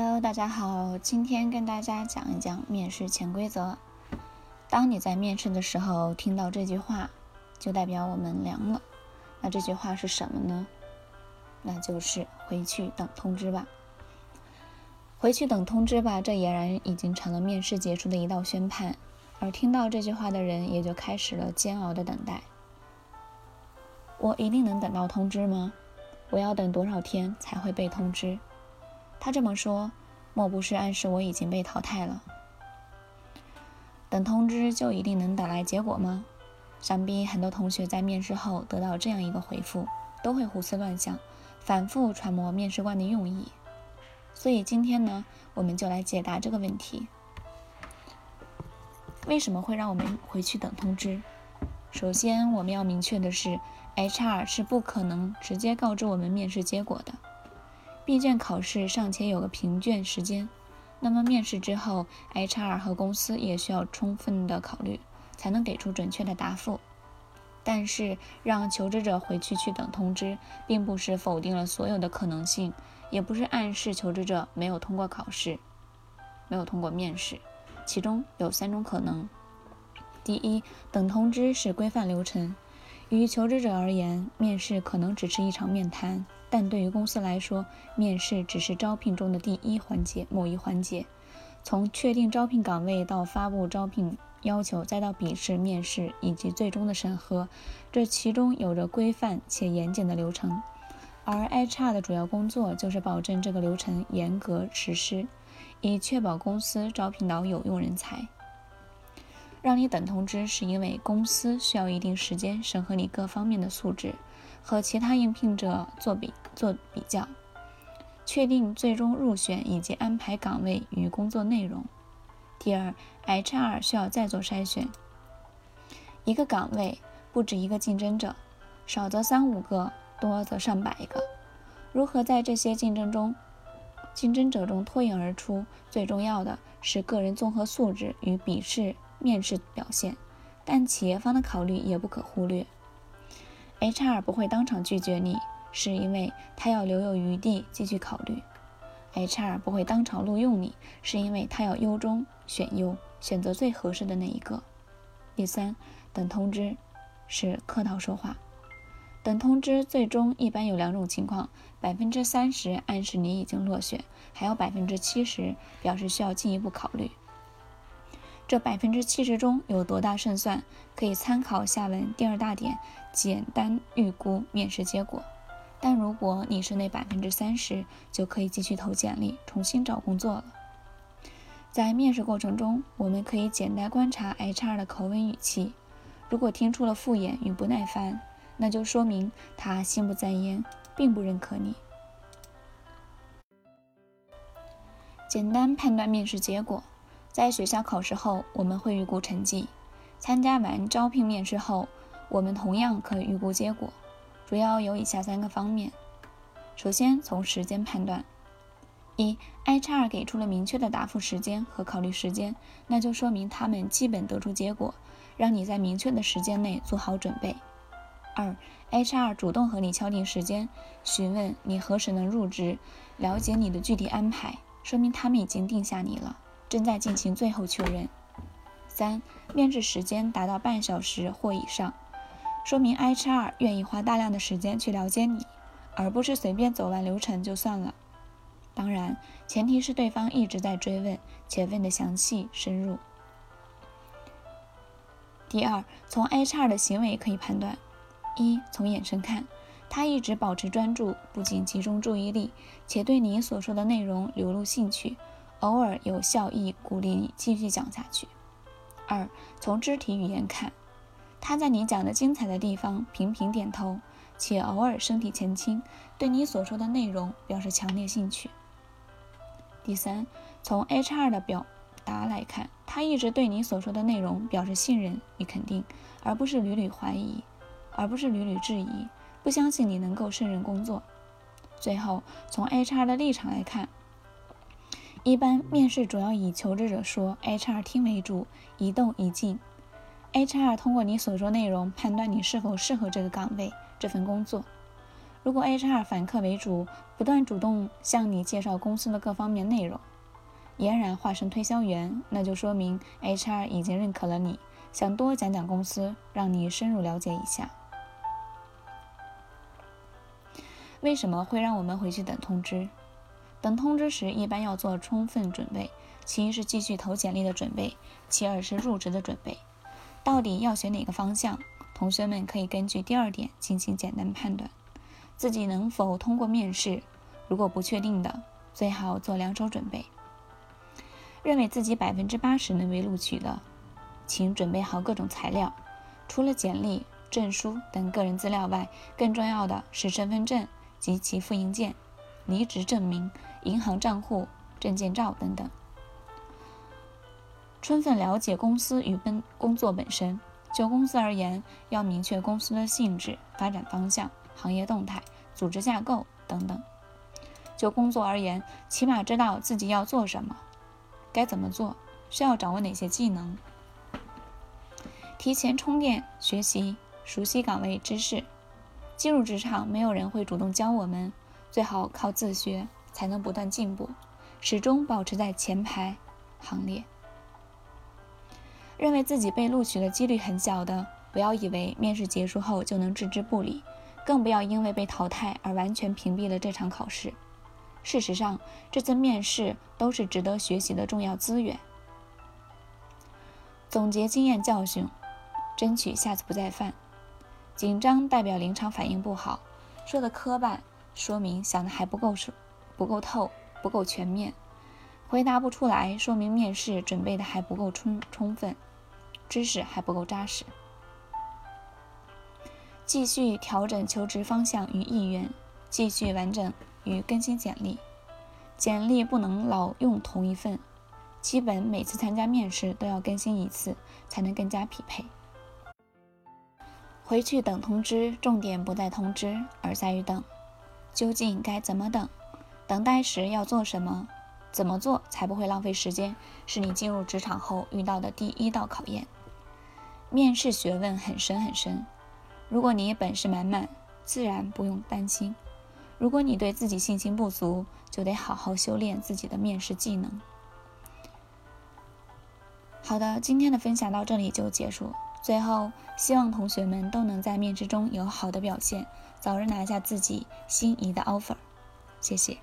Hello，大家好，今天跟大家讲一讲面试潜规则。当你在面试的时候听到这句话，就代表我们凉了。那这句话是什么呢？那就是回去等通知吧。回去等通知吧，这俨然已经成了面试结束的一道宣判。而听到这句话的人也就开始了煎熬的等待。我一定能等到通知吗？我要等多少天才会被通知？他这么说，莫不是暗示我已经被淘汰了？等通知就一定能等来结果吗？想必很多同学在面试后得到这样一个回复，都会胡思乱想，反复揣摩面试官的用意。所以今天呢，我们就来解答这个问题：为什么会让我们回去等通知？首先，我们要明确的是，HR 是不可能直接告知我们面试结果的。闭卷考试尚且有个评卷时间，那么面试之后，HR 和公司也需要充分的考虑，才能给出准确的答复。但是让求职者回去去等通知，并不是否定了所有的可能性，也不是暗示求职者没有通过考试，没有通过面试。其中有三种可能：第一，等通知是规范流程，于求职者而言，面试可能只是一场面谈。但对于公司来说，面试只是招聘中的第一环节，某一环节。从确定招聘岗位到发布招聘要求，再到笔试、面试以及最终的审核，这其中有着规范且严谨的流程。而 HR 的主要工作就是保证这个流程严格实施，以确保公司招聘到有用人才。让你等通知，是因为公司需要一定时间审核你各方面的素质。和其他应聘者做比做比较，确定最终入选以及安排岗位与工作内容。第二，HR 需要再做筛选。一个岗位不止一个竞争者，少则三五个，多则上百个。如何在这些竞争中、竞争者中脱颖而出？最重要的是个人综合素质与笔试、面试表现，但企业方的考虑也不可忽略。HR 不会当场拒绝你，是因为他要留有余地继续考虑。HR 不会当场录用你，是因为他要优中选优，选择最合适的那一个。第三，等通知是客套说话。等通知最终一般有两种情况：百分之三十暗示你已经落选，还有百分之七十表示需要进一步考虑。这百分之七十中有多大胜算，可以参考下文第二大点，简单预估面试结果。但如果你是那百分之三十，就可以继续投简历，重新找工作了。在面试过程中，我们可以简单观察 HR 的口吻语气，如果听出了敷衍与不耐烦，那就说明他心不在焉，并不认可你。简单判断面试结果。在学校考试后，我们会预估成绩；参加完招聘面试后，我们同样可以预估结果。主要有以下三个方面：首先，从时间判断。一，HR 给出了明确的答复时间和考虑时间，那就说明他们基本得出结果，让你在明确的时间内做好准备。二，HR 主动和你敲定时间，询问你何时能入职，了解你的具体安排，说明他们已经定下你了。正在进行最后确认。三、面试时间达到半小时或以上，说明 HR 愿意花大量的时间去了解你，而不是随便走完流程就算了。当然，前提是对方一直在追问，且问的详细深入。第二，从 HR 的行为可以判断：一、从眼神看，他一直保持专注，不仅集中注意力，且对你所说的内容流露兴趣。偶尔有笑意鼓励你继续讲下去。二，从肢体语言看，他在你讲的精彩的地方频频点头，且偶尔身体前倾，对你所说的内容表示强烈兴趣。第三，从 HR 的表达来看，他一直对你所说的内容表示信任与肯定，而不是屡屡怀疑，而不是屡屡质疑，不相信你能够胜任工作。最后，从 HR 的立场来看。一般面试主要以求职者说，HR 听为主，一动一静。HR 通过你所说内容判断你是否适合这个岗位、这份工作。如果 HR 反客为主，不断主动向你介绍公司的各方面内容，俨然化身推销员，那就说明 HR 已经认可了你，想多讲讲公司，让你深入了解一下。为什么会让我们回去等通知？等通知时，一般要做充分准备，其一是继续投简历的准备，其二是入职的准备。到底要选哪个方向？同学们可以根据第二点进行简单判断，自己能否通过面试。如果不确定的，最好做两手准备。认为自己百分之八十能被录取的，请准备好各种材料，除了简历、证书等个人资料外，更重要的是身份证。及其复印件、离职证明、银行账户、证件照等等，充分了解公司与本工作本身。就公司而言，要明确公司的性质、发展方向、行业动态、组织架构等等。就工作而言，起码知道自己要做什么，该怎么做，需要掌握哪些技能，提前充电学习，熟悉岗位知识。进入职场，没有人会主动教我们，最好靠自学，才能不断进步，始终保持在前排行列。认为自己被录取的几率很小的，不要以为面试结束后就能置之不理，更不要因为被淘汰而完全屏蔽了这场考试。事实上，这次面试都是值得学习的重要资源。总结经验教训，争取下次不再犯。紧张代表临场反应不好，说的磕绊说明想的还不够熟、不够透、不够全面，回答不出来说明面试准备的还不够充充分，知识还不够扎实。继续调整求职方向与意愿，继续完整与更新简历，简历不能老用同一份，基本每次参加面试都要更新一次，才能更加匹配。回去等通知，重点不在通知，而在于等。究竟该怎么等？等待时要做什么？怎么做才不会浪费时间？是你进入职场后遇到的第一道考验。面试学问很深很深，如果你本事满满，自然不用担心；如果你对自己信心不足，就得好好修炼自己的面试技能。好的，今天的分享到这里就结束。最后，希望同学们都能在面试中有好的表现，早日拿下自己心仪的 offer。谢谢。